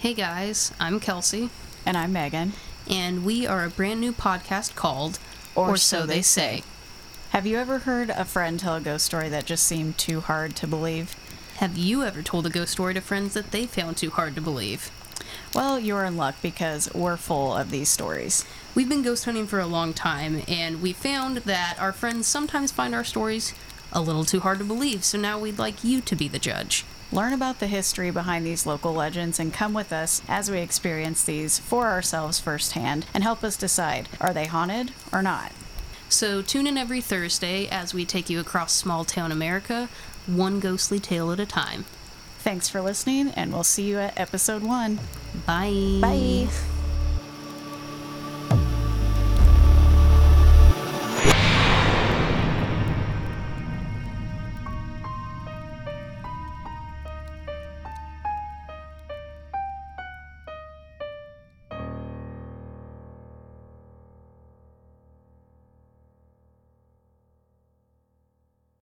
Hey guys, I'm Kelsey, And I'm Megan. and we are a brand new podcast called Or So They Say. Have you ever heard a friend tell a ghost story that just seemed too hard to believe? Have you ever told a ghost story to friends that they found too hard to believe? Well, you're in luck because we're full of these stories. We've been ghost hunting for a long time, and we found that our friends sometimes find our stories a little too hard to believe, so now we'd like you to be the judge. Learn about the history behind these local legends and come with us as we experience these for ourselves firsthand and help us decide are they haunted or not? So tune in every Thursday as we take you across small town America, one ghostly tale at a time. Thanks for listening, and we'll see you at episode one. Bye. Bye.